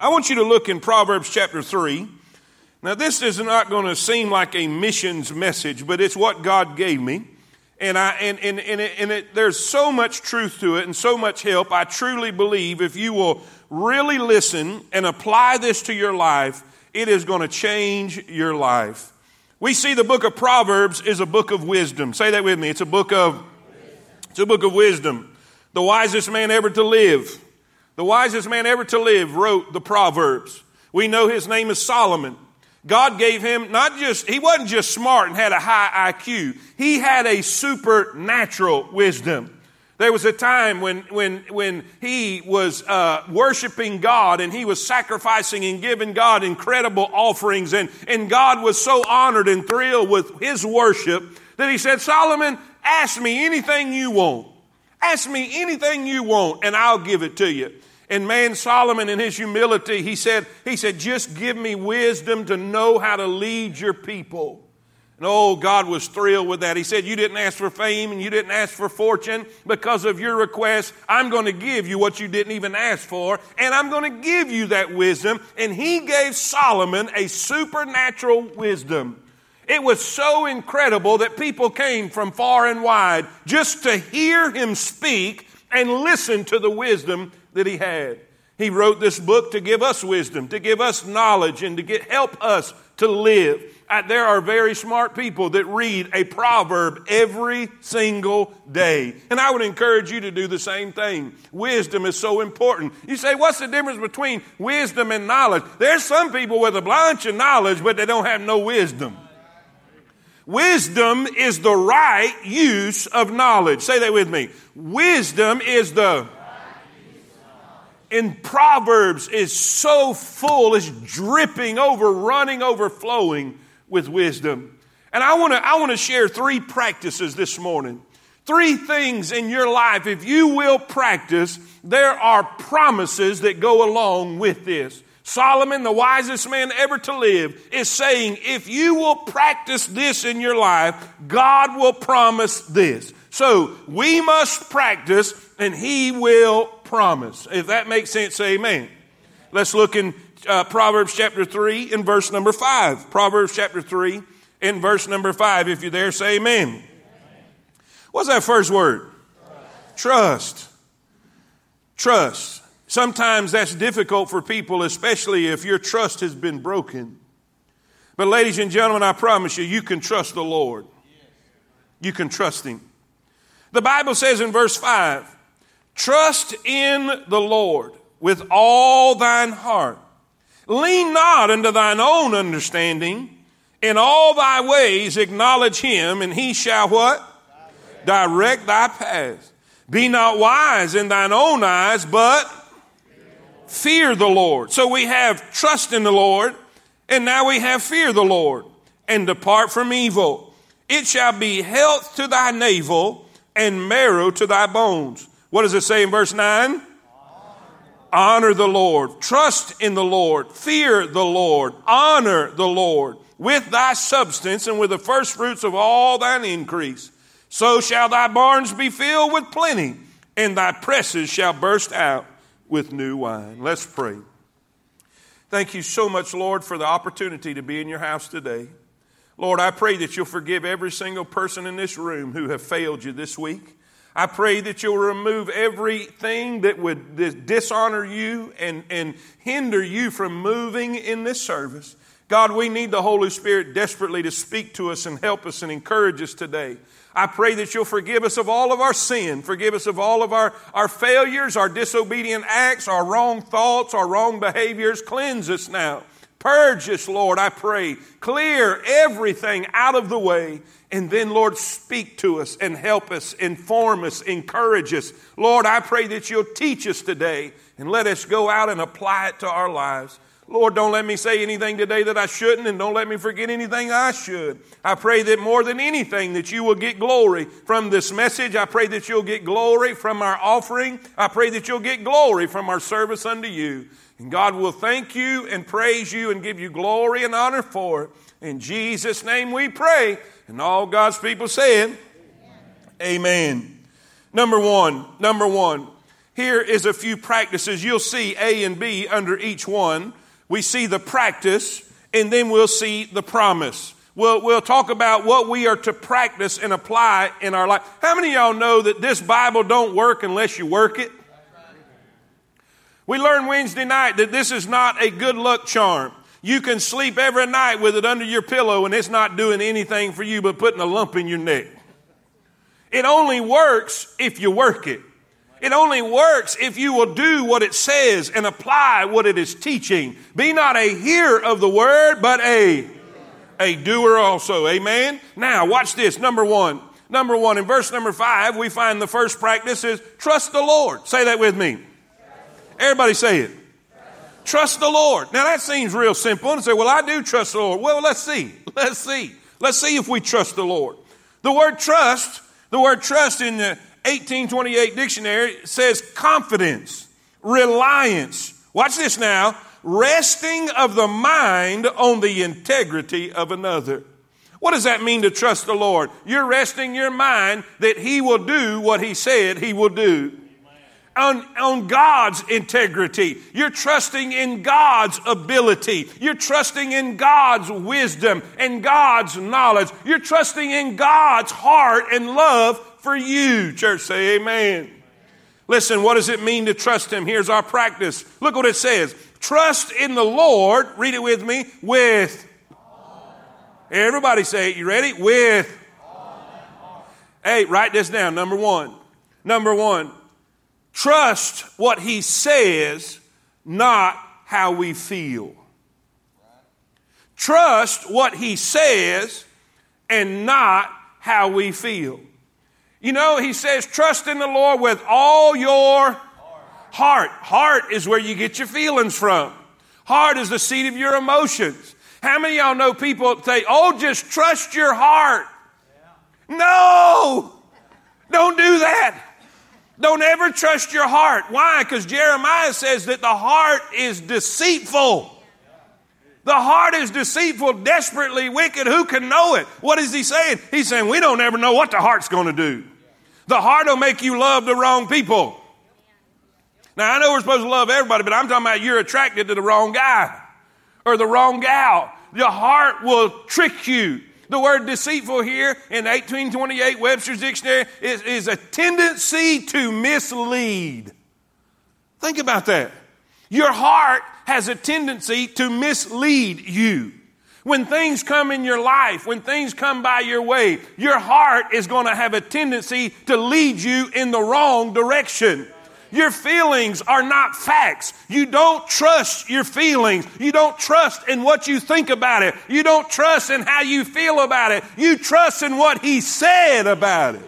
I want you to look in Proverbs chapter 3. Now, this is not going to seem like a missions message, but it's what God gave me. And, I, and, and, and, it, and it, there's so much truth to it and so much help. I truly believe if you will really listen and apply this to your life, it is going to change your life. We see the book of Proverbs is a book of wisdom. Say that with me. It's a book of, it's a book of wisdom. The wisest man ever to live the wisest man ever to live wrote the Proverbs. We know his name is Solomon. God gave him not just, he wasn't just smart and had a high IQ. He had a supernatural wisdom. There was a time when, when, when he was uh, worshiping God and he was sacrificing and giving God incredible offerings, and, and God was so honored and thrilled with his worship that he said, Solomon, ask me anything you want. Ask me anything you want, and I'll give it to you. And man, Solomon in his humility, he said, he said, just give me wisdom to know how to lead your people. And oh, God was thrilled with that. He said, You didn't ask for fame and you didn't ask for fortune. Because of your request, I'm going to give you what you didn't even ask for, and I'm going to give you that wisdom. And he gave Solomon a supernatural wisdom. It was so incredible that people came from far and wide just to hear him speak and listen to the wisdom that he had. He wrote this book to give us wisdom, to give us knowledge, and to get, help us to live. There are very smart people that read a proverb every single day. And I would encourage you to do the same thing. Wisdom is so important. You say, what's the difference between wisdom and knowledge? There's some people with a bunch of knowledge, but they don't have no wisdom. Wisdom is the right use of knowledge. Say that with me. Wisdom is the in Proverbs is so full, it's dripping over, running, overflowing with wisdom. And I want to I want to share three practices this morning. Three things in your life, if you will practice, there are promises that go along with this. Solomon, the wisest man ever to live, is saying, if you will practice this in your life, God will promise this. So we must practice and he will promise. If that makes sense, say amen. Let's look in uh, Proverbs chapter 3 and verse number 5. Proverbs chapter 3 and verse number 5. If you're there, say amen. amen. What's that first word? Trust. Trust. Trust. Sometimes that's difficult for people, especially if your trust has been broken. But, ladies and gentlemen, I promise you, you can trust the Lord. You can trust Him. The Bible says in verse 5 Trust in the Lord with all thine heart. Lean not unto thine own understanding. In all thy ways acknowledge him, and he shall what? Direct thy paths. Be not wise in thine own eyes, but fear the Lord. So we have trust in the Lord, and now we have fear the Lord, and depart from evil. It shall be health to thy navel and marrow to thy bones. What does it say in verse 9? Honor the Lord. Trust in the Lord. Fear the Lord. Honor the Lord with thy substance and with the first fruits of all thine increase. So shall thy barns be filled with plenty, and thy presses shall burst out with new wine. Let's pray. Thank you so much, Lord, for the opportunity to be in your house today. Lord, I pray that you'll forgive every single person in this room who have failed you this week. I pray that you'll remove everything that would dishonor you and, and hinder you from moving in this service. God, we need the Holy Spirit desperately to speak to us and help us and encourage us today. I pray that you'll forgive us of all of our sin, forgive us of all of our, our failures, our disobedient acts, our wrong thoughts, our wrong behaviors. Cleanse us now. Purge us, Lord, I pray. Clear everything out of the way. And then, Lord, speak to us and help us, inform us, encourage us. Lord, I pray that you'll teach us today and let us go out and apply it to our lives. Lord, don't let me say anything today that I shouldn't, and don't let me forget anything I should. I pray that more than anything, that you will get glory from this message. I pray that you'll get glory from our offering. I pray that you'll get glory from our service unto you. And God will thank you and praise you and give you glory and honor for it. In Jesus' name we pray. And all God's people Amen. Amen. Number one, number one, here is a few practices. You'll see A and B under each one. We see the practice, and then we'll see the promise. We'll, we'll talk about what we are to practice and apply in our life. How many of y'all know that this Bible don't work unless you work it? We learned Wednesday night that this is not a good luck charm. You can sleep every night with it under your pillow and it's not doing anything for you but putting a lump in your neck. It only works if you work it. It only works if you will do what it says and apply what it is teaching. Be not a hearer of the word, but a, a doer also. Amen. Now, watch this. Number one. Number one, in verse number five, we find the first practice is trust the Lord. Say that with me. Everybody say it. Trust the Lord. Now that seems real simple. And say, well, I do trust the Lord. Well, let's see. Let's see. Let's see if we trust the Lord. The word trust, the word trust in the 1828 dictionary says confidence, reliance. Watch this now. Resting of the mind on the integrity of another. What does that mean to trust the Lord? You're resting your mind that He will do what He said He will do. On, on, God's integrity. You're trusting in God's ability. You're trusting in God's wisdom and God's knowledge. You're trusting in God's heart and love for you. Church, say amen. Listen, what does it mean to trust Him? Here's our practice. Look what it says. Trust in the Lord, read it with me, with. Everybody say it. You ready? With. Hey, write this down. Number one. Number one. Trust what He says, not how we feel. Trust what He says and not how we feel. You know, he says, trust in the Lord with all your heart. Heart is where you get your feelings from. Heart is the seat of your emotions. How many y'all know people say, oh, just trust your heart? Yeah. No! Don't do that. Don't ever trust your heart. Why? Because Jeremiah says that the heart is deceitful. The heart is deceitful, desperately wicked. Who can know it? What is he saying? He's saying, We don't ever know what the heart's going to do. The heart will make you love the wrong people. Now, I know we're supposed to love everybody, but I'm talking about you're attracted to the wrong guy or the wrong gal. Your heart will trick you. The word deceitful here in 1828 Webster's Dictionary is, is a tendency to mislead. Think about that. Your heart has a tendency to mislead you. When things come in your life, when things come by your way, your heart is going to have a tendency to lead you in the wrong direction. Your feelings are not facts. You don't trust your feelings. You don't trust in what you think about it. You don't trust in how you feel about it. You trust in what He said about it.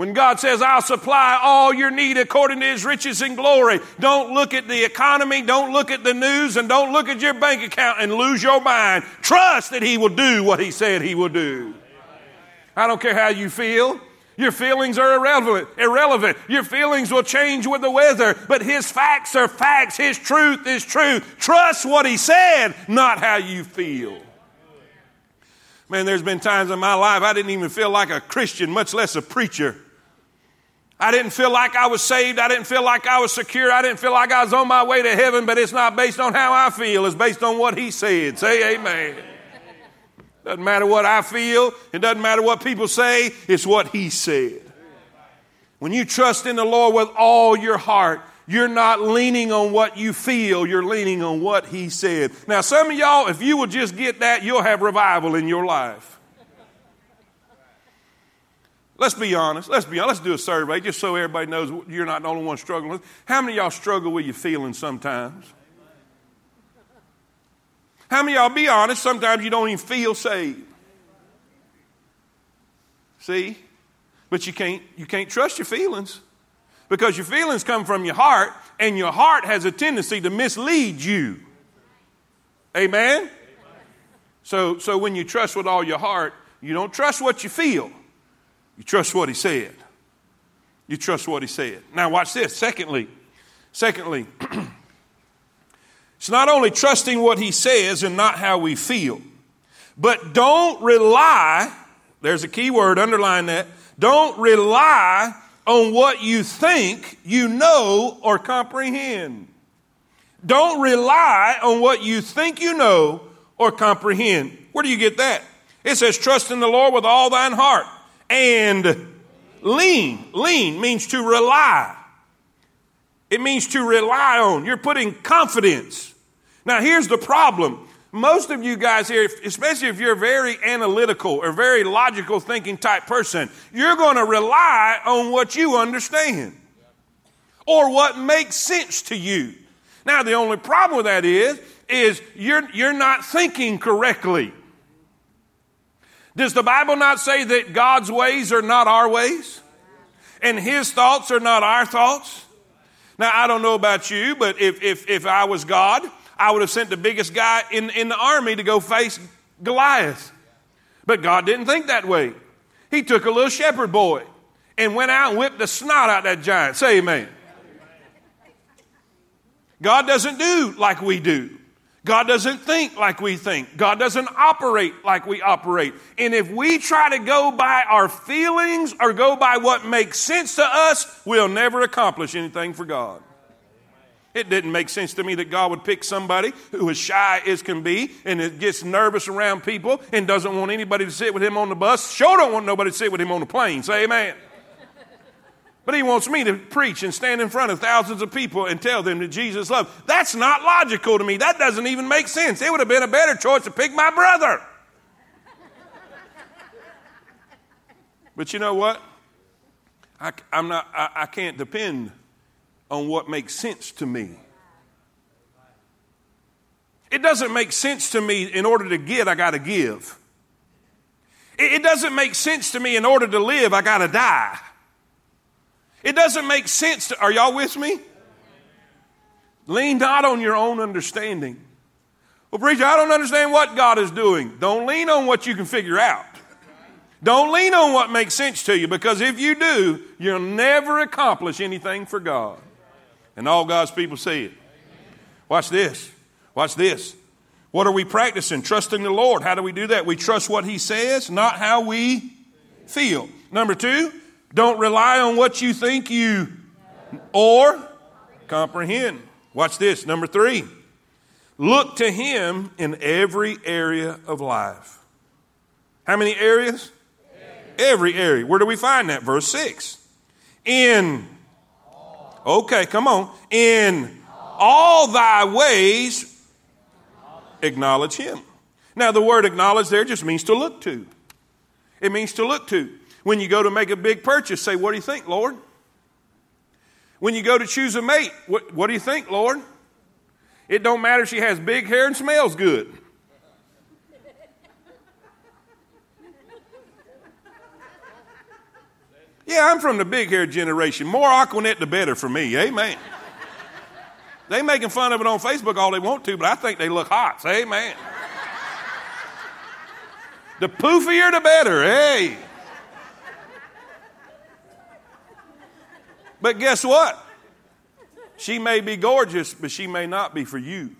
When God says, I'll supply all your need according to his riches and glory, don't look at the economy, don't look at the news, and don't look at your bank account and lose your mind. Trust that he will do what he said he will do. I don't care how you feel. Your feelings are irrelevant. Irrelevant. Your feelings will change with the weather, but his facts are facts. His truth is truth. Trust what he said, not how you feel. Man, there's been times in my life I didn't even feel like a Christian, much less a preacher. I didn't feel like I was saved. I didn't feel like I was secure. I didn't feel like I was on my way to heaven, but it's not based on how I feel. It's based on what He said. Say amen. Doesn't matter what I feel. It doesn't matter what people say. It's what He said. When you trust in the Lord with all your heart, you're not leaning on what you feel. You're leaning on what He said. Now, some of y'all, if you will just get that, you'll have revival in your life. Let's be honest. Let's be honest. Let's do a survey just so everybody knows you're not the only one struggling with. How many y'all struggle with your feelings sometimes? How many y'all be honest? Sometimes you don't even feel saved. See? But you can't you can't trust your feelings. Because your feelings come from your heart, and your heart has a tendency to mislead you. Amen? So, so when you trust with all your heart, you don't trust what you feel. You trust what he said. You trust what he said. Now watch this. Secondly, secondly, it's not only trusting what he says and not how we feel, but don't rely, there's a key word, underline that, don't rely on what you think you know or comprehend. Don't rely on what you think you know or comprehend. Where do you get that? It says, trust in the Lord with all thine heart and lean. Lean means to rely. It means to rely on. You're putting confidence. Now, here's the problem. Most of you guys here, especially if you're a very analytical or very logical thinking type person, you're going to rely on what you understand or what makes sense to you. Now, the only problem with that is, is you're, you're not thinking correctly. Does the Bible not say that God's ways are not our ways? And His thoughts are not our thoughts? Now, I don't know about you, but if, if, if I was God, I would have sent the biggest guy in, in the army to go face Goliath. But God didn't think that way. He took a little shepherd boy and went out and whipped the snot out that giant. Say amen. God doesn't do like we do. God doesn't think like we think. God doesn't operate like we operate. And if we try to go by our feelings or go by what makes sense to us, we'll never accomplish anything for God. It didn't make sense to me that God would pick somebody who is shy as can be and gets nervous around people and doesn't want anybody to sit with him on the bus. Sure don't want nobody to sit with him on the plane. Say amen. But he wants me to preach and stand in front of thousands of people and tell them that Jesus loves. That's not logical to me. That doesn't even make sense. It would have been a better choice to pick my brother. but you know what? I, am not, I, I can't depend on what makes sense to me. It doesn't make sense to me in order to get, I got to give. It doesn't make sense to me in order to live, I got to die. It doesn't make sense to, are y'all with me? Lean not on your own understanding. Well, preacher, I don't understand what God is doing. Don't lean on what you can figure out. Don't lean on what makes sense to you because if you do, you'll never accomplish anything for God. And all God's people see it. Watch this. Watch this. What are we practicing? Trusting the Lord. How do we do that? We trust what He says, not how we feel. Number two, don't rely on what you think you or comprehend. Watch this. Number three, look to Him in every area of life. How many areas? Every area. Where do we find that? Verse 6. In Okay, come on. In all thy ways, acknowledge him. Now, the word acknowledge there just means to look to. It means to look to. When you go to make a big purchase, say, What do you think, Lord? When you go to choose a mate, what, what do you think, Lord? It don't matter she has big hair and smells good. Yeah, I'm from the big hair generation. More Aquanet, the better for me. Amen. they making fun of it on Facebook all they want to, but I think they look hot. Say amen. the poofier, the better. Hey. But guess what? She may be gorgeous, but she may not be for you.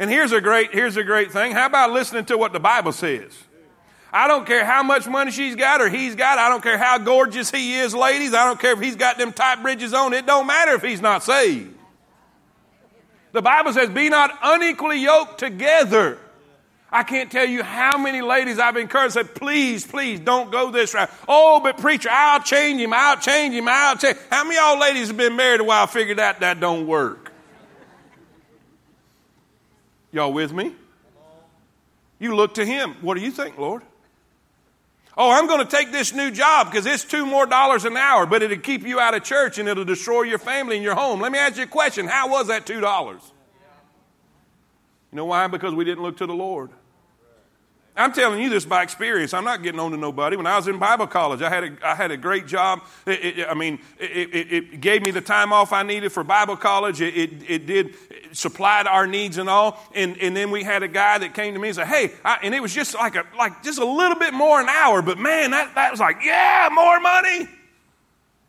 And here's a great here's a great thing. How about listening to what the Bible says? I don't care how much money she's got or he's got. I don't care how gorgeous he is, ladies. I don't care if he's got them tight bridges on. It don't matter if he's not saved. The Bible says, be not unequally yoked together. I can't tell you how many ladies I've encouraged said, please, please don't go this route. Oh, but preacher, I'll change him, I'll change him, I'll change. How many y'all ladies have been married a while figured out that don't work? Y'all with me? You look to him. What do you think, Lord? Oh, I'm going to take this new job because it's two more dollars an hour, but it'll keep you out of church and it'll destroy your family and your home. Let me ask you a question. How was that two dollars? You know why? Because we didn't look to the Lord. I'm telling you this by experience. I'm not getting on to nobody. When I was in Bible college, I had a, I had a great job. It, it, I mean, it, it, gave me the time off I needed for Bible college. It, did supplied our needs and all. And, and then we had a guy that came to me and said, "Hey," I, and it was just like a like just a little bit more an hour, but man, that that was like, yeah, more money.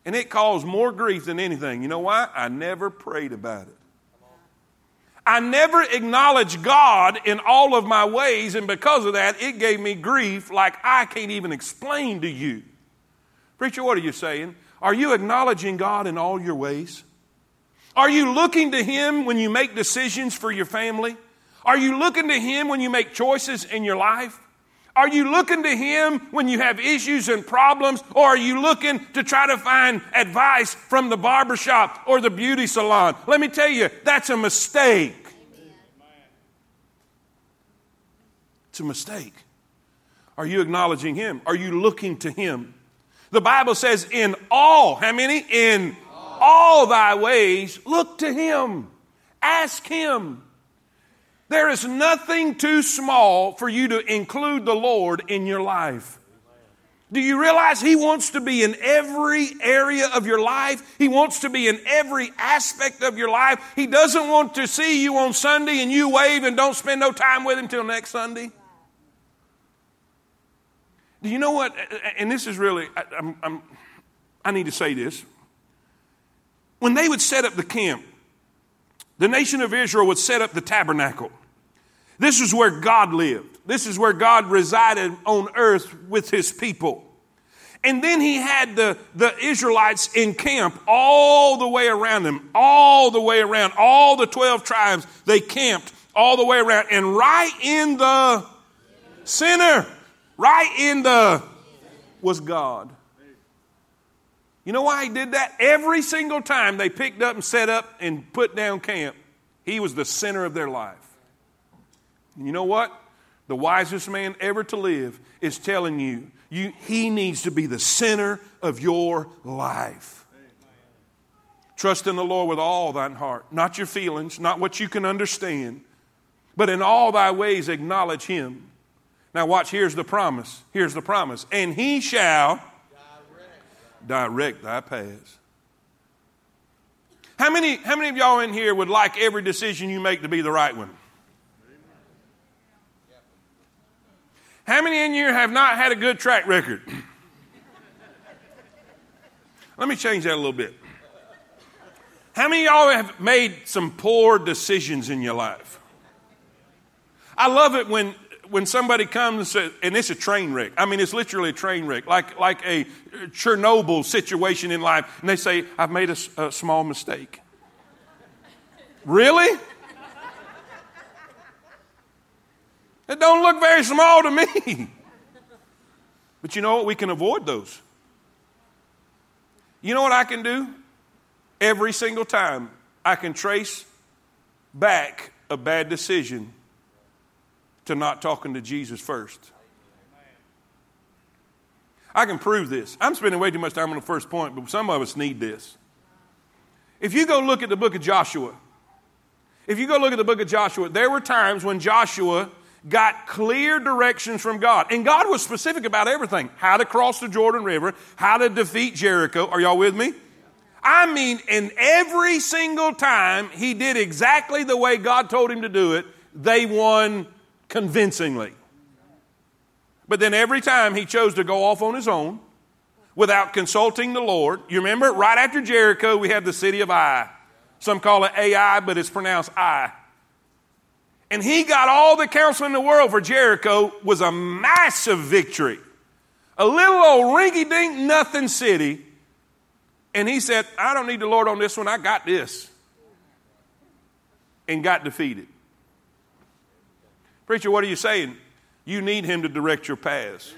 And it caused more grief than anything. You know why? I never prayed about it. I never acknowledged God in all of my ways, and because of that, it gave me grief like I can't even explain to you. Preacher, what are you saying? Are you acknowledging God in all your ways? Are you looking to Him when you make decisions for your family? Are you looking to Him when you make choices in your life? Are you looking to Him when you have issues and problems? Or are you looking to try to find advice from the barbershop or the beauty salon? Let me tell you, that's a mistake. A mistake. Are you acknowledging Him? Are you looking to Him? The Bible says, in all, how many? In all thy ways, look to Him. Ask Him. There is nothing too small for you to include the Lord in your life. Do you realize He wants to be in every area of your life? He wants to be in every aspect of your life. He doesn't want to see you on Sunday and you wave and don't spend no time with Him till next Sunday. Do you know what? And this is really, I, I'm, I'm, I need to say this. When they would set up the camp, the nation of Israel would set up the tabernacle. This is where God lived. This is where God resided on earth with his people. And then he had the, the Israelites in camp all the way around them, all the way around, all the 12 tribes, they camped all the way around. And right in the center, right in the, was God. You know why he did that? Every single time they picked up and set up and put down camp, he was the center of their life. And you know what? The wisest man ever to live is telling you, you he needs to be the center of your life. Trust in the Lord with all thine heart, not your feelings, not what you can understand, but in all thy ways acknowledge him. Now, watch, here's the promise. Here's the promise. And he shall direct thy paths. How many, how many of y'all in here would like every decision you make to be the right one? How many in here have not had a good track record? Let me change that a little bit. How many of y'all have made some poor decisions in your life? I love it when when somebody comes and it's a train wreck. I mean, it's literally a train wreck, like, like a Chernobyl situation in life. And they say, I've made a, a small mistake. really? It don't look very small to me. But you know what? We can avoid those. You know what I can do? Every single time I can trace back a bad decision to not talking to Jesus first. I can prove this. I'm spending way too much time on the first point, but some of us need this. If you go look at the book of Joshua, if you go look at the book of Joshua, there were times when Joshua got clear directions from God. And God was specific about everything how to cross the Jordan River, how to defeat Jericho. Are y'all with me? I mean, in every single time he did exactly the way God told him to do it, they won convincingly. But then every time he chose to go off on his own without consulting the Lord. You remember, right after Jericho, we had the city of Ai. Some call it Ai, but it's pronounced I. And he got all the counsel in the world for Jericho was a massive victory. A little old rinky dink nothing city. And he said, I don't need the Lord on this one. I got this. And got defeated. Preacher, what are you saying? You need him to direct your paths.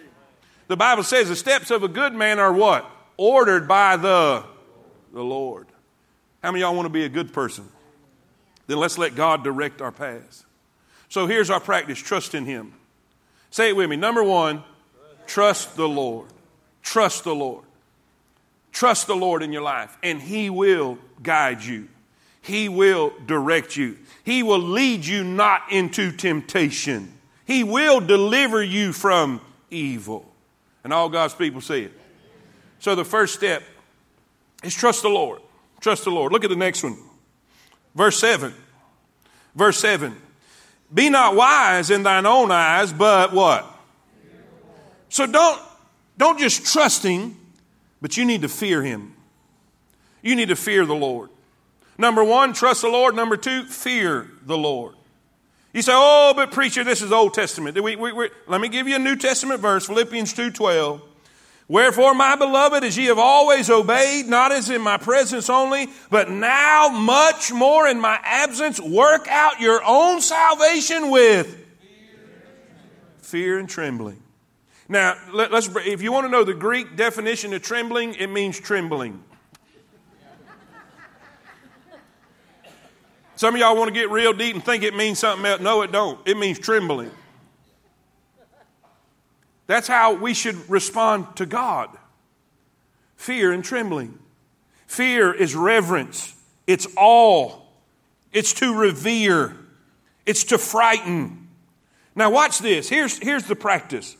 The Bible says the steps of a good man are what? Ordered by the, the Lord. How many y'all want to be a good person? Then let's let God direct our paths. So here's our practice trust in him. Say it with me. Number one, trust the Lord. Trust the Lord. Trust the Lord in your life, and He will guide you. He will direct you. He will lead you not into temptation. He will deliver you from evil. And all God's people say it. So the first step is trust the Lord. Trust the Lord. Look at the next one. Verse 7. Verse 7. Be not wise in thine own eyes, but what? So don't, don't just trust him, but you need to fear him. You need to fear the Lord. Number one, trust the Lord. Number two, fear the Lord. You say, oh, but preacher, this is Old Testament. We, we, let me give you a New Testament verse, Philippians 2.12. Wherefore, my beloved, as ye have always obeyed, not as in my presence only, but now much more in my absence, work out your own salvation with fear and trembling. Now, let, us if you want to know the Greek definition of trembling, it means trembling. Some of y'all want to get real deep and think it means something else. No, it don't. It means trembling. That's how we should respond to God fear and trembling. Fear is reverence, it's awe, it's to revere, it's to frighten. Now, watch this. Here's, here's the practice.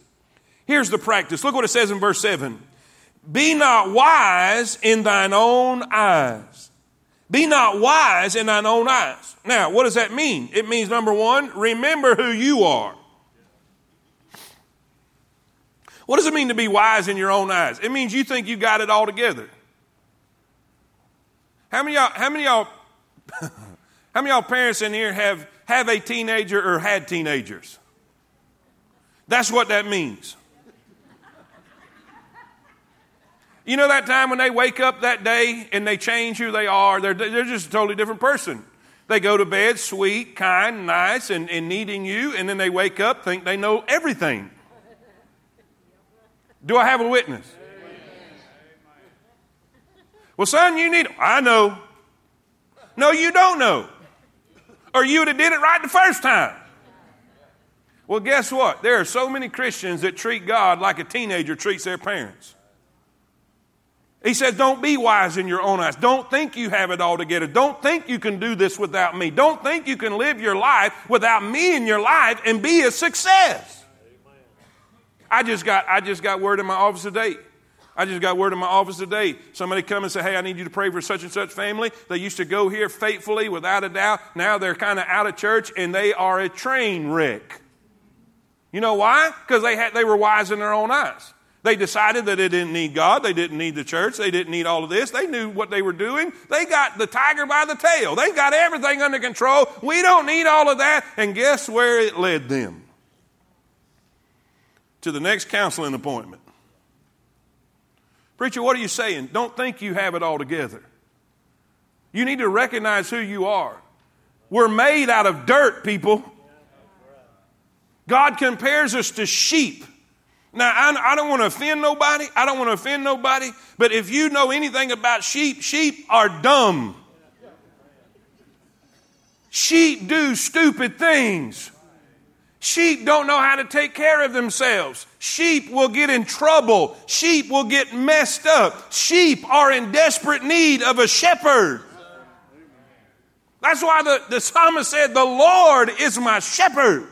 Here's the practice. Look what it says in verse 7 Be not wise in thine own eyes. Be not wise in thine own eyes. Now, what does that mean? It means number one, remember who you are. What does it mean to be wise in your own eyes? It means you think you got it all together. How many y'all, how many y'all, how many y'all parents in here have, have a teenager or had teenagers? That's what that means. You know that time when they wake up that day and they change who they are? They're, they're just a totally different person. They go to bed sweet, kind, nice, and, and needing you, and then they wake up, think they know everything. Do I have a witness? Well, son, you need. I know. No, you don't know. Or you would have did it right the first time. Well, guess what? There are so many Christians that treat God like a teenager treats their parents. He says, Don't be wise in your own eyes. Don't think you have it all together. Don't think you can do this without me. Don't think you can live your life without me in your life and be a success. I just got, I just got word in my office today. I just got word in my office today. Somebody come and say, Hey, I need you to pray for such and such family. They used to go here faithfully, without a doubt. Now they're kind of out of church and they are a train wreck. You know why? Because they, had, they were wise in their own eyes. They decided that they didn't need God. They didn't need the church. They didn't need all of this. They knew what they were doing. They got the tiger by the tail. They got everything under control. We don't need all of that. And guess where it led them? to the next counseling appointment. Preacher, what are you saying? Don't think you have it all together. You need to recognize who you are. We're made out of dirt, people. God compares us to sheep. Now, I, I don't want to offend nobody. I don't want to offend nobody. But if you know anything about sheep, sheep are dumb. Sheep do stupid things. Sheep don't know how to take care of themselves. Sheep will get in trouble. Sheep will get messed up. Sheep are in desperate need of a shepherd. That's why the, the psalmist said, The Lord is my shepherd.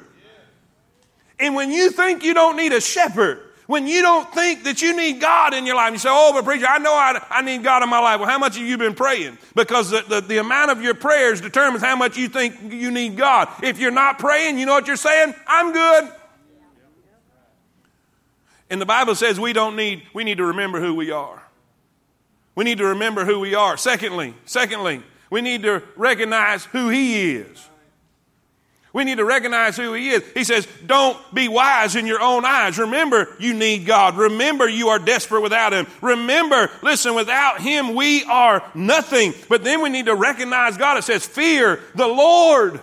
And when you think you don't need a shepherd, when you don't think that you need God in your life, you say, Oh, but preacher, I know I, I need God in my life. Well, how much have you been praying? Because the, the, the amount of your prayers determines how much you think you need God. If you're not praying, you know what you're saying? I'm good. And the Bible says we don't need, we need to remember who we are. We need to remember who we are. Secondly, secondly, we need to recognize who He is. We need to recognize who He is. He says, Don't be wise in your own eyes. Remember, you need God. Remember, you are desperate without Him. Remember, listen, without Him, we are nothing. But then we need to recognize God. It says, Fear the Lord.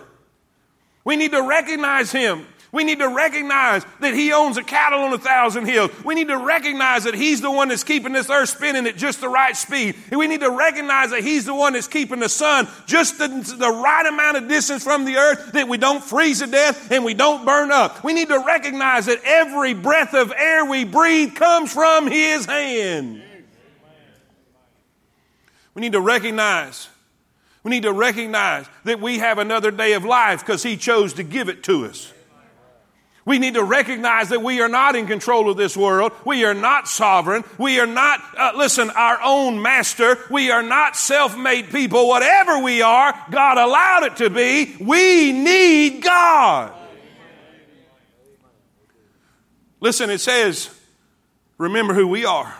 We need to recognize Him. We need to recognize that He owns a cattle on a thousand hills. We need to recognize that He's the one that's keeping this earth spinning at just the right speed. And we need to recognize that He's the one that's keeping the sun just the, the right amount of distance from the earth that we don't freeze to death and we don't burn up. We need to recognize that every breath of air we breathe comes from His hand. We need to recognize we need to recognize that we have another day of life because He chose to give it to us. We need to recognize that we are not in control of this world. We are not sovereign. We are not, uh, listen, our own master. We are not self made people. Whatever we are, God allowed it to be. We need God. Listen, it says, remember who we are.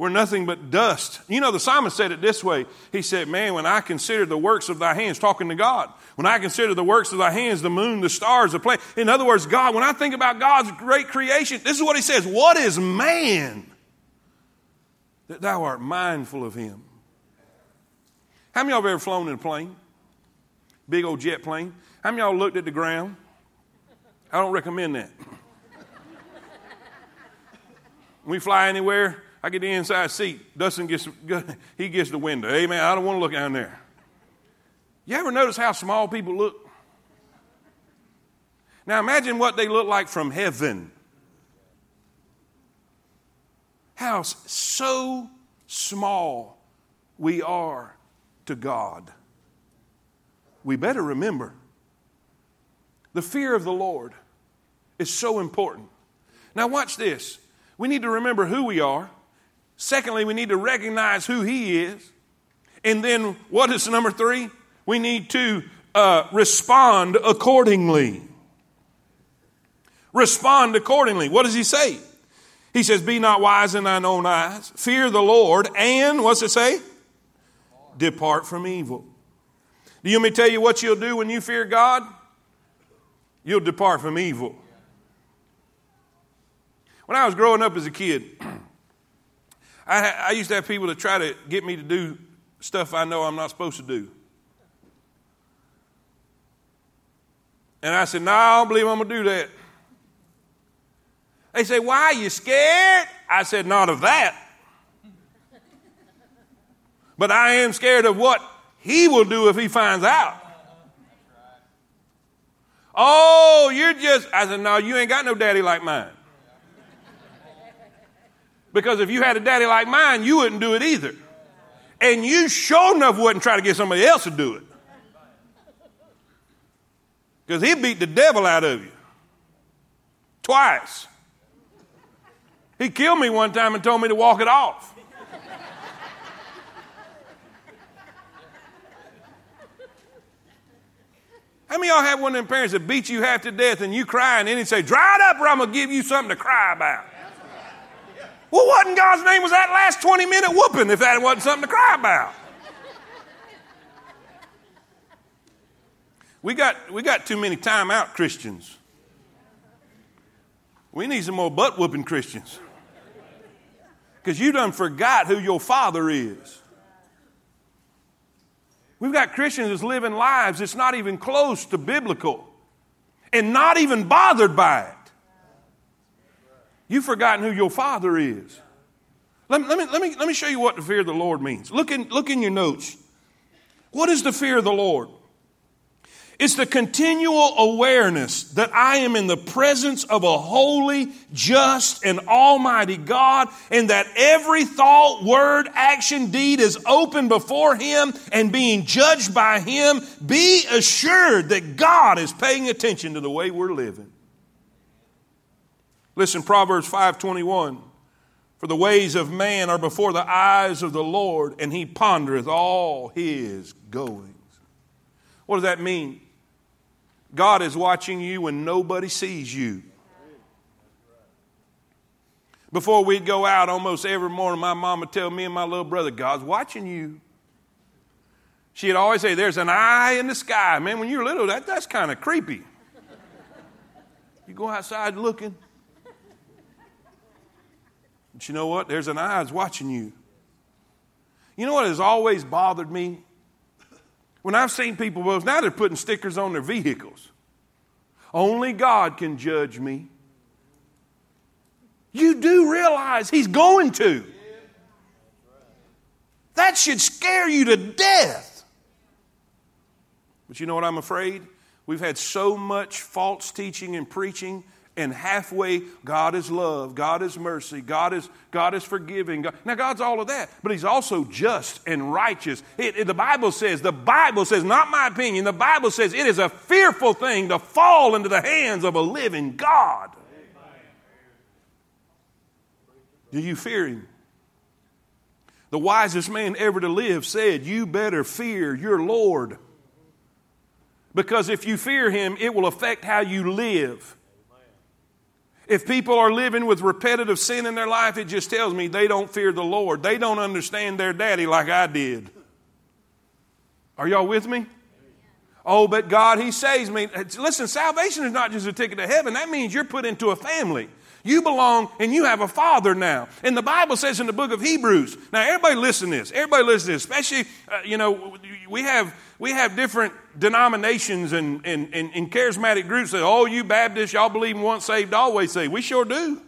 We're nothing but dust. You know, the psalmist said it this way. He said, Man, when I consider the works of thy hands, talking to God, when I consider the works of thy hands, the moon, the stars, the planet. In other words, God, when I think about God's great creation, this is what he says What is man that thou art mindful of him. How many of y'all have ever flown in a plane? Big old jet plane. How many of y'all looked at the ground? I don't recommend that. we fly anywhere, I get the inside seat. Dustin gets he gets the window. Amen. I don't want to look down there. You ever notice how small people look? Now imagine what they look like from heaven. How so small we are to God. We better remember the fear of the Lord is so important. Now, watch this. We need to remember who we are. Secondly, we need to recognize who He is. And then, what is number three? We need to uh, respond accordingly. Respond accordingly. What does He say? He says, Be not wise in thine own eyes, fear the Lord, and what's it say? Depart from evil. Do you want me to tell you what you'll do when you fear God? You'll depart from evil. When I was growing up as a kid, I, I used to have people to try to get me to do stuff I know I'm not supposed to do. And I said, No, I don't believe I'm going to do that. They say, Why are you scared? I said, Not of that. But I am scared of what he will do if he finds out. Oh, you're just, I said, No, you ain't got no daddy like mine. Because if you had a daddy like mine, you wouldn't do it either. And you sure enough wouldn't try to get somebody else to do it. Because he beat the devil out of you. Twice. He killed me one time and told me to walk it off. How many y'all have one of them parents that beat you half to death and you cry and then he say, Dry it up or I'm going to give you something to cry about? Well, what in God's name was that last 20 minute whooping if that wasn't something to cry about? We got, we got too many timeout Christians. We need some more butt whooping Christians. Because you done forgot who your father is. We've got Christians that's living lives that's not even close to biblical and not even bothered by it. You've forgotten who your father is. Let me, let me, let me, let me show you what the fear of the Lord means. Look in, look in your notes. What is the fear of the Lord? It's the continual awareness that I am in the presence of a holy, just, and almighty God, and that every thought, word, action, deed is open before Him and being judged by Him. Be assured that God is paying attention to the way we're living. Listen, Proverbs 521. For the ways of man are before the eyes of the Lord, and he pondereth all his goings. What does that mean? God is watching you when nobody sees you. Before we'd go out almost every morning, my mom would tell me and my little brother, God's watching you. She'd always say, There's an eye in the sky. Man, when you're little, that, that's kind of creepy. You go outside looking. But you know what? There's an eye that's watching you. You know what has always bothered me? When I've seen people, well, now they're putting stickers on their vehicles. Only God can judge me. You do realize He's going to. That should scare you to death. But you know what I'm afraid? We've had so much false teaching and preaching and halfway god is love god is mercy god is god is forgiving. God, now god's all of that but he's also just and righteous. It, it, the bible says the bible says not my opinion the bible says it is a fearful thing to fall into the hands of a living god. Do you fear him? The wisest man ever to live said you better fear your lord. Because if you fear him it will affect how you live if people are living with repetitive sin in their life, it just tells me they don't fear the Lord. They don't understand their daddy like I did. Are y'all with me? Oh, but God, He saves me. Listen, salvation is not just a ticket to heaven. That means you're put into a family. You belong and you have a father now. And the Bible says in the book of Hebrews. Now, everybody listen to this. Everybody listen to this. Especially, uh, you know, we have we have different denominations and, and, and, and charismatic groups that, oh, you Baptists, y'all believe in once saved, always saved. We sure do.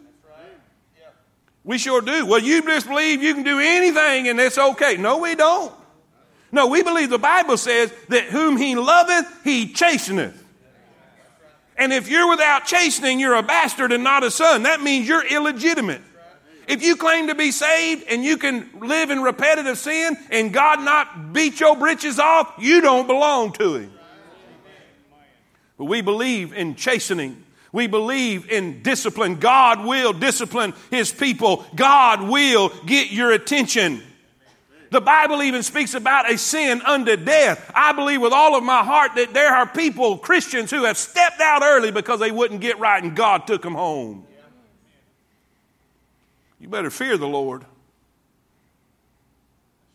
We sure do. Well, you just believe you can do anything and it's okay. No, we don't. No, we believe the Bible says that whom he loveth, he chasteneth. And if you're without chastening, you're a bastard and not a son. That means you're illegitimate. If you claim to be saved and you can live in repetitive sin and God not beat your britches off, you don't belong to Him. But we believe in chastening. We believe in discipline. God will discipline His people. God will get your attention. The Bible even speaks about a sin unto death. I believe with all of my heart that there are people, Christians, who have stepped out early because they wouldn't get right and God took them home. You better fear the Lord.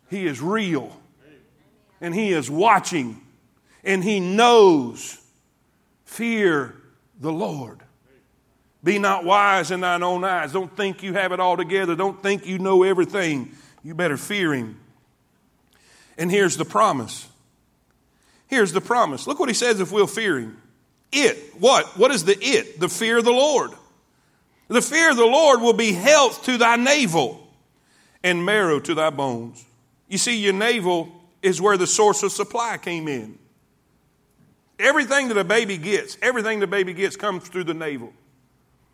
He is real and He is watching and He knows. Fear the Lord. Be not wise in thine own eyes. Don't think you have it all together. Don't think you know everything. You better fear Him. And here's the promise. Here's the promise. Look what he says if we'll fear him. It, what? What is the it? The fear of the Lord. The fear of the Lord will be health to thy navel and marrow to thy bones. You see, your navel is where the source of supply came in. Everything that a baby gets, everything the baby gets comes through the navel.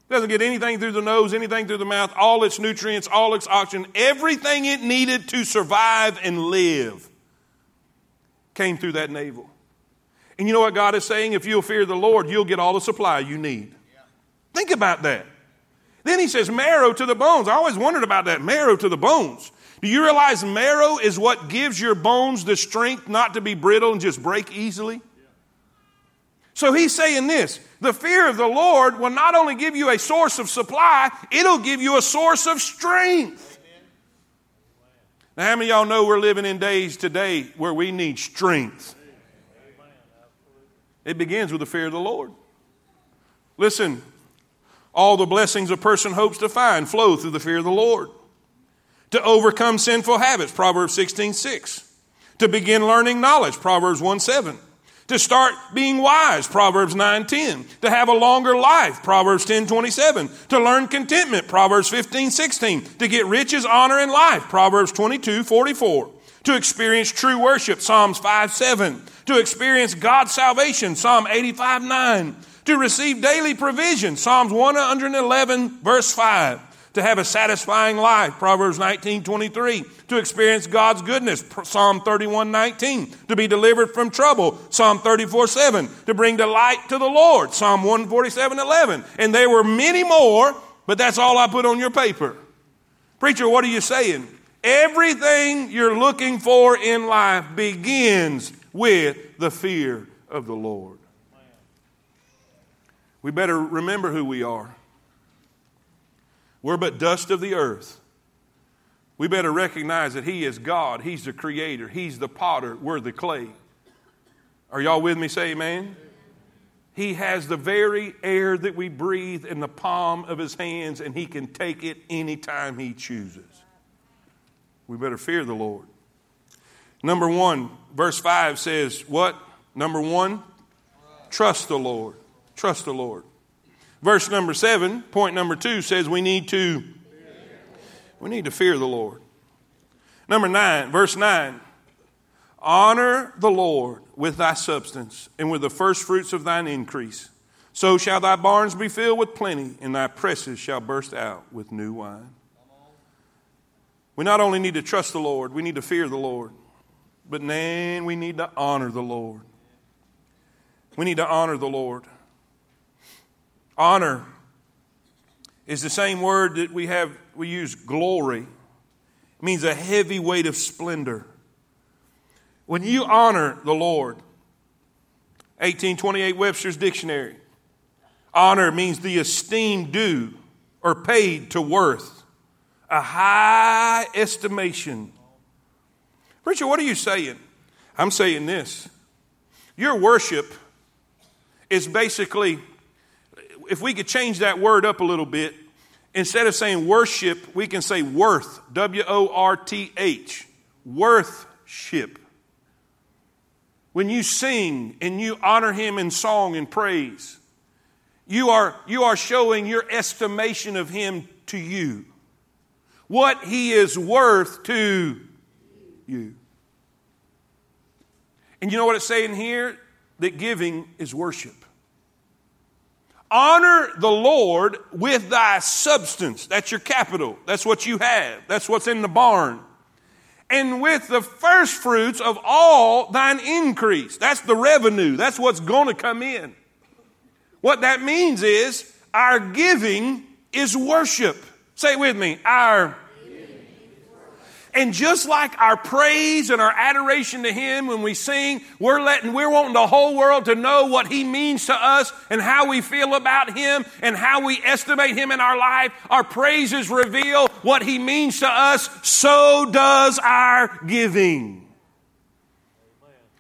Doesn't get anything through the nose, anything through the mouth, all its nutrients, all its oxygen, everything it needed to survive and live came through that navel. And you know what God is saying? If you'll fear the Lord, you'll get all the supply you need. Yeah. Think about that. Then he says, marrow to the bones. I always wondered about that marrow to the bones. Do you realize marrow is what gives your bones the strength not to be brittle and just break easily? So he's saying this the fear of the Lord will not only give you a source of supply, it'll give you a source of strength. Now, how many of y'all know we're living in days today where we need strength? It begins with the fear of the Lord. Listen, all the blessings a person hopes to find flow through the fear of the Lord. To overcome sinful habits, Proverbs 16 6. To begin learning knowledge, Proverbs 1 7 to start being wise proverbs 9:10 to have a longer life proverbs 10:27 to learn contentment proverbs 15:16 to get riches honor and life proverbs 22:44 to experience true worship psalms 5:7 to experience god's salvation psalm 85:9 to receive daily provision psalms 111 verse 5 to have a satisfying life, Proverbs 19, 23, to experience God's goodness, Psalm 31, 19, to be delivered from trouble, Psalm 34, 7, to bring delight to the Lord, Psalm 147, 11. And there were many more, but that's all I put on your paper. Preacher, what are you saying? Everything you're looking for in life begins with the fear of the Lord. We better remember who we are. We're but dust of the earth. We better recognize that He is God. He's the creator. He's the potter. We're the clay. Are y'all with me? Say amen. He has the very air that we breathe in the palm of His hands, and He can take it anytime He chooses. We better fear the Lord. Number one, verse 5 says, What? Number one, trust the Lord. Trust the Lord. Verse number seven, point number two says we need to we need to fear the Lord. Number nine, verse nine. Honor the Lord with thy substance and with the first fruits of thine increase. So shall thy barns be filled with plenty, and thy presses shall burst out with new wine. We not only need to trust the Lord, we need to fear the Lord, but then we need to honor the Lord. We need to honor the Lord. Honor is the same word that we have, we use glory. It means a heavy weight of splendor. When you honor the Lord, 1828 Webster's Dictionary, honor means the esteem due or paid to worth, a high estimation. Preacher, what are you saying? I'm saying this. Your worship is basically if we could change that word up a little bit, instead of saying worship, we can say worth, W O R T H, worthship. When you sing and you honor Him in song and praise, you are, you are showing your estimation of Him to you. What He is worth to you. And you know what it's saying here? That giving is worship. Honor the Lord with thy substance. That's your capital. That's what you have. That's what's in the barn. And with the first fruits of all thine increase. That's the revenue. That's what's going to come in. What that means is our giving is worship. Say it with me. Our and just like our praise and our adoration to Him when we sing, we're letting, we're wanting the whole world to know what He means to us and how we feel about Him and how we estimate Him in our life. Our praises reveal what He means to us. So does our giving.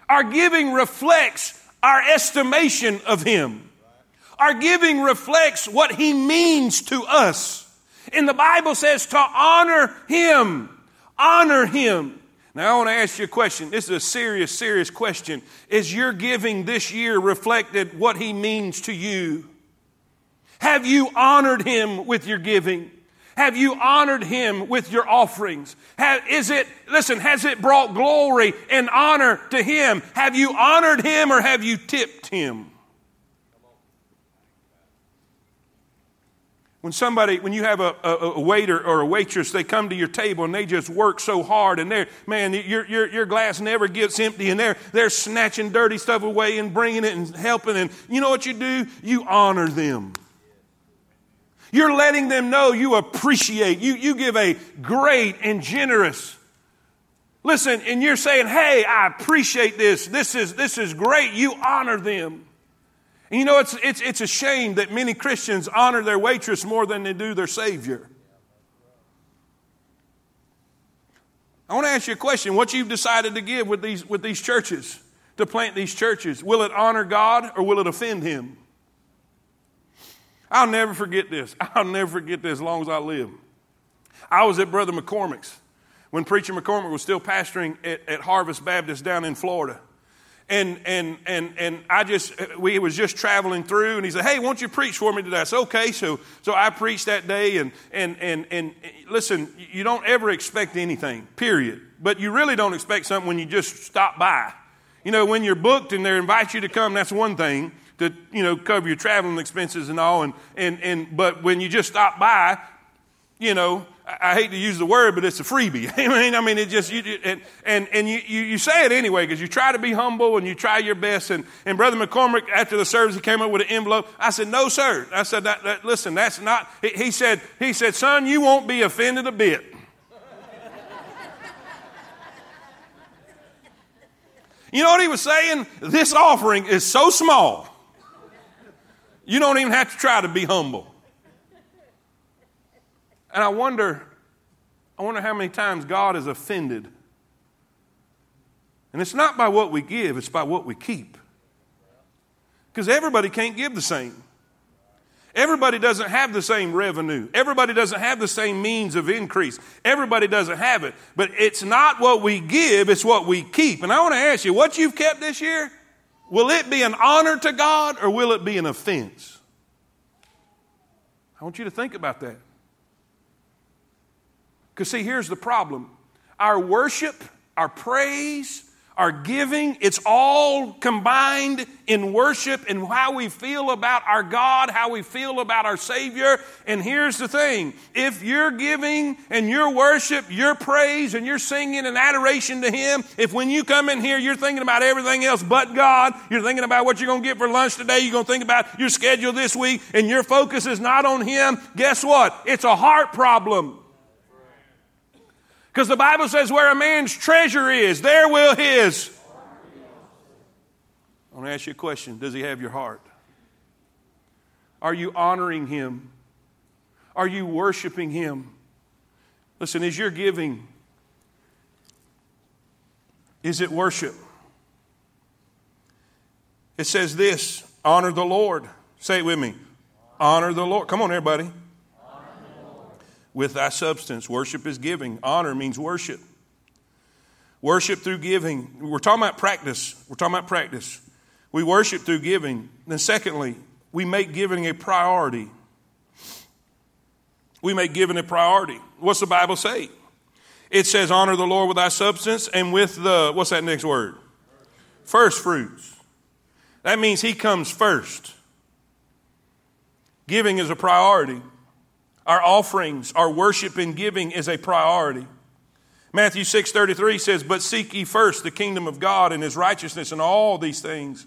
Our giving reflects our estimation of Him. Our giving reflects what He means to us. And the Bible says to honor Him honor him. Now, I want to ask you a question. This is a serious, serious question. Is your giving this year reflected what he means to you? Have you honored him with your giving? Have you honored him with your offerings? Have, is it, listen, has it brought glory and honor to him? Have you honored him or have you tipped him? When somebody, when you have a, a, a, waiter or a waitress, they come to your table and they just work so hard and they're, man, your, your, your glass never gets empty and they're, they're snatching dirty stuff away and bringing it and helping. And you know what you do? You honor them. You're letting them know you appreciate, you, you give a great and generous. Listen, and you're saying, hey, I appreciate this. This is, this is great. You honor them. And you know, it's, it's, it's a shame that many Christians honor their waitress more than they do their Savior. I want to ask you a question. What you've decided to give with these, with these churches, to plant these churches, will it honor God or will it offend Him? I'll never forget this. I'll never forget this as long as I live. I was at Brother McCormick's when Preacher McCormick was still pastoring at, at Harvest Baptist down in Florida and and and and I just uh, we was just traveling through, and he said, "Hey, won't you preach for me today?" I said, "Okay." So so I preached that day, and and and and uh, listen, you don't ever expect anything, period. But you really don't expect something when you just stop by. You know, when you're booked and they invite you to come, that's one thing to you know cover your traveling expenses and all, and and and but when you just stop by, you know, I hate to use the word, but it's a freebie. I mean, I mean, it just, you, and, and, and you, you, say it anyway because you try to be humble and you try your best. And, and Brother McCormick, after the service, he came up with an envelope. I said, no, sir. I said, that, that, listen, that's not, he said, he said, son, you won't be offended a bit. you know what he was saying? This offering is so small. You don't even have to try to be humble. And I wonder, I wonder how many times God is offended. And it's not by what we give, it's by what we keep. Because everybody can't give the same. Everybody doesn't have the same revenue. Everybody doesn't have the same means of increase. Everybody doesn't have it. But it's not what we give, it's what we keep. And I want to ask you, what you've kept this year, will it be an honor to God or will it be an offense? I want you to think about that. Because, see, here's the problem our worship, our praise, our giving, it's all combined in worship and how we feel about our God, how we feel about our Savior. And here's the thing if you're giving and your worship, your praise, and you're singing and adoration to Him, if when you come in here you're thinking about everything else but God, you're thinking about what you're going to get for lunch today, you're going to think about your schedule this week, and your focus is not on Him, guess what? It's a heart problem. Because the Bible says, where a man's treasure is, there will his. I want to ask you a question Does he have your heart? Are you honoring him? Are you worshiping him? Listen, is your giving, is it worship? It says this honor the Lord. Say it with me. Honor the Lord. Come on, everybody. With thy substance. Worship is giving, honor means worship. Worship through giving. We're talking about practice. We're talking about practice. We worship through giving. Then, secondly, we make giving a priority. We make giving a priority. What's the Bible say? It says, honor the Lord with thy substance and with the, what's that next word? First fruits. That means he comes first. Giving is a priority. Our offerings, our worship and giving is a priority. Matthew 6:33 says, "But seek ye first the kingdom of God and his righteousness, and all these things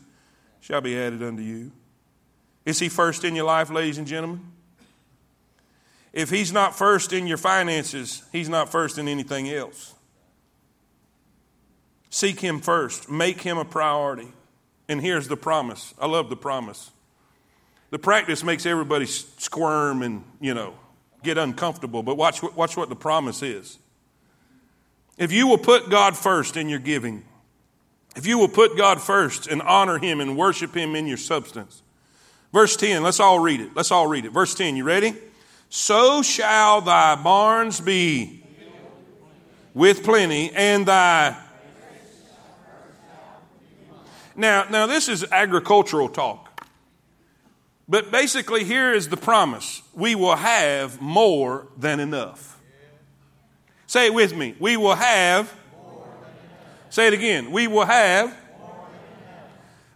shall be added unto you." Is he first in your life, ladies and gentlemen? If he's not first in your finances, he's not first in anything else. Seek him first, make him a priority. And here's the promise. I love the promise. The practice makes everybody squirm and, you know, get uncomfortable, but watch, watch what the promise is. If you will put God first in your giving, if you will put God first and honor Him and worship Him in your substance. Verse 10, let's all read it. Let's all read it. Verse 10, you ready? So shall thy barns be with plenty, and thy. Now, now this is agricultural talk. But basically, here is the promise we will have more than enough. Say it with me. We will have. Say it again. We will have.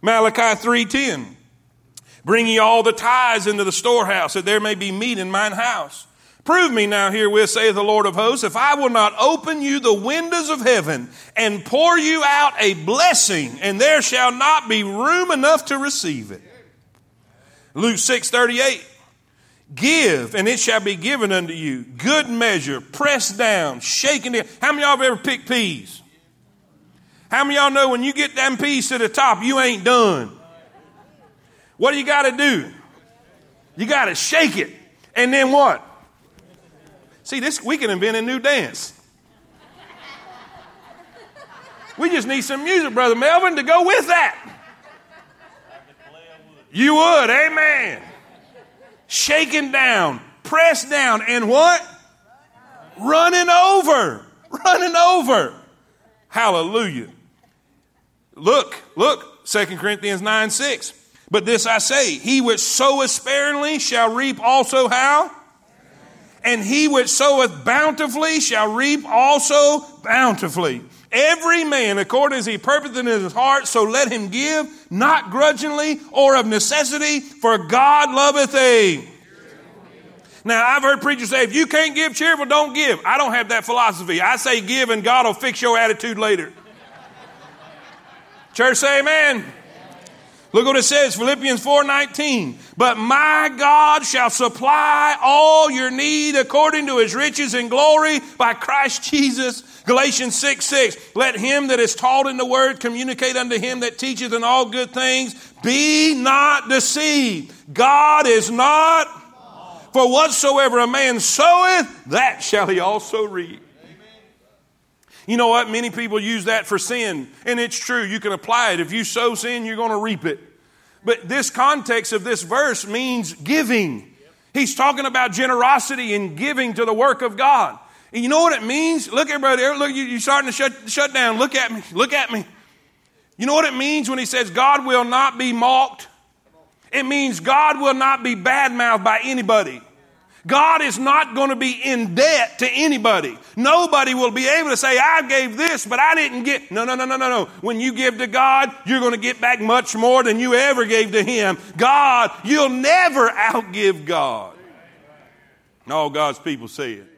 Malachi 3:10. Bring ye all the tithes into the storehouse, that there may be meat in mine house. Prove me now herewith, saith the Lord of hosts, if I will not open you the windows of heaven and pour you out a blessing, and there shall not be room enough to receive it. Luke 6 38. Give, and it shall be given unto you. Good measure, pressed down, shaken down. How many of y'all have ever picked peas? How many of y'all know when you get them peas to the top, you ain't done? What do you got to do? You got to shake it. And then what? See, this we can invent a new dance. We just need some music, Brother Melvin, to go with that. You would, amen. Shaken down, pressed down, and what? Running over. Running over. Hallelujah. Look, look, 2 Corinthians 9 6. But this I say, he which soweth sparingly shall reap also how? And he which soweth bountifully shall reap also bountifully. Every man according as he purposed in his heart, so let him give, not grudgingly or of necessity, for God loveth a. Now, I've heard preachers say, if you can't give cheerful, don't give. I don't have that philosophy. I say give and God will fix your attitude later. Church say amen. Look what it says, Philippians 4:19. But my God shall supply all your need according to his riches and glory by Christ Jesus. Galatians 6 6. Let him that is taught in the word communicate unto him that teacheth in all good things. Be not deceived. God is not. For whatsoever a man soweth, that shall he also reap. You know what? Many people use that for sin, and it's true. You can apply it. If you sow sin, you're going to reap it. But this context of this verse means giving. He's talking about generosity and giving to the work of God. And you know what it means? Look, everybody, look, you, are starting to shut, shut down. Look at me. Look at me. You know what it means when he says God will not be mocked? It means God will not be badmouthed by anybody. God is not going to be in debt to anybody. Nobody will be able to say, I gave this, but I didn't get. No, no, no, no, no, no. When you give to God, you're going to get back much more than you ever gave to Him. God, you'll never outgive God. And all God's people say it.